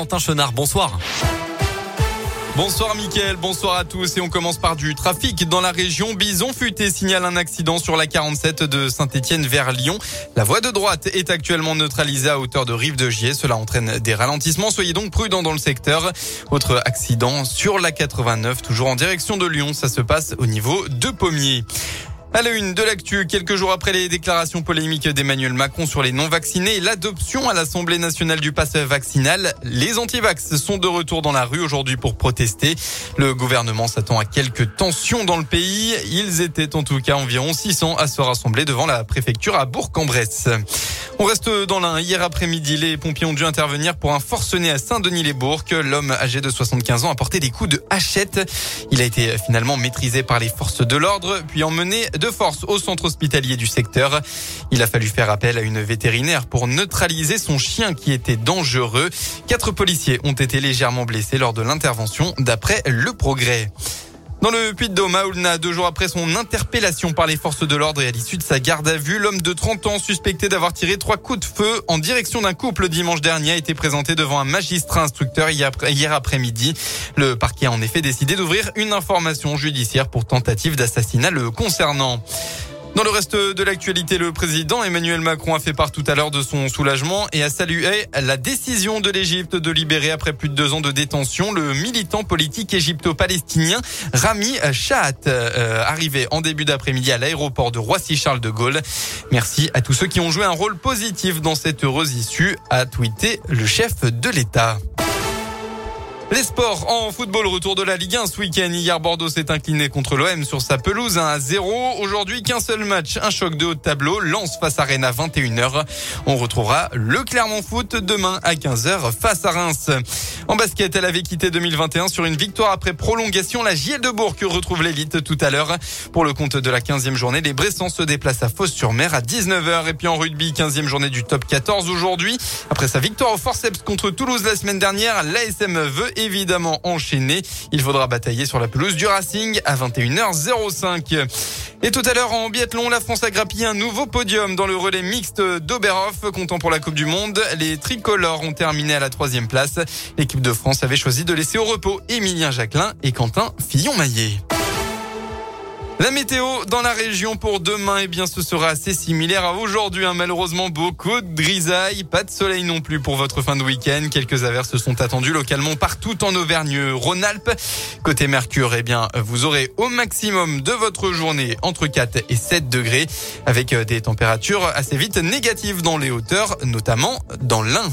Quentin Chenard, bonsoir. Bonsoir Mickaël, bonsoir à tous et on commence par du trafic dans la région. Bison Futé signale un accident sur la 47 de Saint-Étienne vers Lyon. La voie de droite est actuellement neutralisée à hauteur de Rive de Gier. Cela entraîne des ralentissements. Soyez donc prudents dans le secteur. Autre accident sur la 89, toujours en direction de Lyon. Ça se passe au niveau de Pommiers. À la une de l'actu, quelques jours après les déclarations polémiques d'Emmanuel Macron sur les non-vaccinés et l'adoption à l'Assemblée nationale du pass vaccinal, les antivax sont de retour dans la rue aujourd'hui pour protester. Le gouvernement s'attend à quelques tensions dans le pays. Ils étaient en tout cas environ 600 à se rassembler devant la préfecture à Bourg-en-Bresse. On reste dans l'un. Hier après-midi, les pompiers ont dû intervenir pour un forcené à Saint-Denis-les-Bourgs. L'homme âgé de 75 ans a porté des coups de hachette. Il a été finalement maîtrisé par les forces de l'ordre, puis emmené de force au centre hospitalier du secteur. Il a fallu faire appel à une vétérinaire pour neutraliser son chien qui était dangereux. Quatre policiers ont été légèrement blessés lors de l'intervention d'après le progrès. Dans le Puy-de-Dôme, deux jours après son interpellation par les forces de l'ordre et à l'issue de sa garde à vue, l'homme de 30 ans suspecté d'avoir tiré trois coups de feu en direction d'un couple dimanche dernier a été présenté devant un magistrat instructeur hier après-midi. Le parquet a en effet décidé d'ouvrir une information judiciaire pour tentative d'assassinat le concernant. Dans le reste de l'actualité, le président Emmanuel Macron a fait part tout à l'heure de son soulagement et a salué la décision de l'Égypte de libérer après plus de deux ans de détention le militant politique égypto-palestinien Rami Shahat, euh, arrivé en début d'après-midi à l'aéroport de Roissy-Charles de Gaulle. Merci à tous ceux qui ont joué un rôle positif dans cette heureuse issue, a tweeté le chef de l'État. Les sports en football, retour de la Ligue 1 ce week-end. Hier, Bordeaux s'est incliné contre l'OM sur sa pelouse 1 à 0. Aujourd'hui, qu'un seul match, un choc de haut de tableau. Lance face à Rennes à 21h. On retrouvera le Clermont Foot demain à 15h face à Reims. En basket, elle avait quitté 2021 sur une victoire après prolongation. La JL de Bourg retrouve l'élite tout à l'heure. Pour le compte de la 15e journée, les Bressans se déplacent à Fos-sur-Mer à 19h. Et puis en rugby, 15e journée du top 14 aujourd'hui. Après sa victoire au forceps contre Toulouse la semaine dernière, l'ASM veut évidemment enchaîné. Il faudra batailler sur la pelouse du Racing à 21h05. Et tout à l'heure en biathlon, la France a grappillé un nouveau podium dans le relais mixte d'Oberhof, comptant pour la Coupe du Monde. Les tricolores ont terminé à la troisième place. L'équipe de France avait choisi de laisser au repos Émilien Jacquelin et Quentin Fillon-Maillet. La météo dans la région pour demain, eh bien, ce sera assez similaire à aujourd'hui. Hein. Malheureusement, beaucoup de grisailles, pas de soleil non plus pour votre fin de week-end. Quelques averses sont attendues localement partout en Auvergne-Rhône-Alpes. Côté Mercure, eh bien, vous aurez au maximum de votre journée entre 4 et 7 degrés avec euh, des températures assez vite négatives dans les hauteurs, notamment dans l'Ain.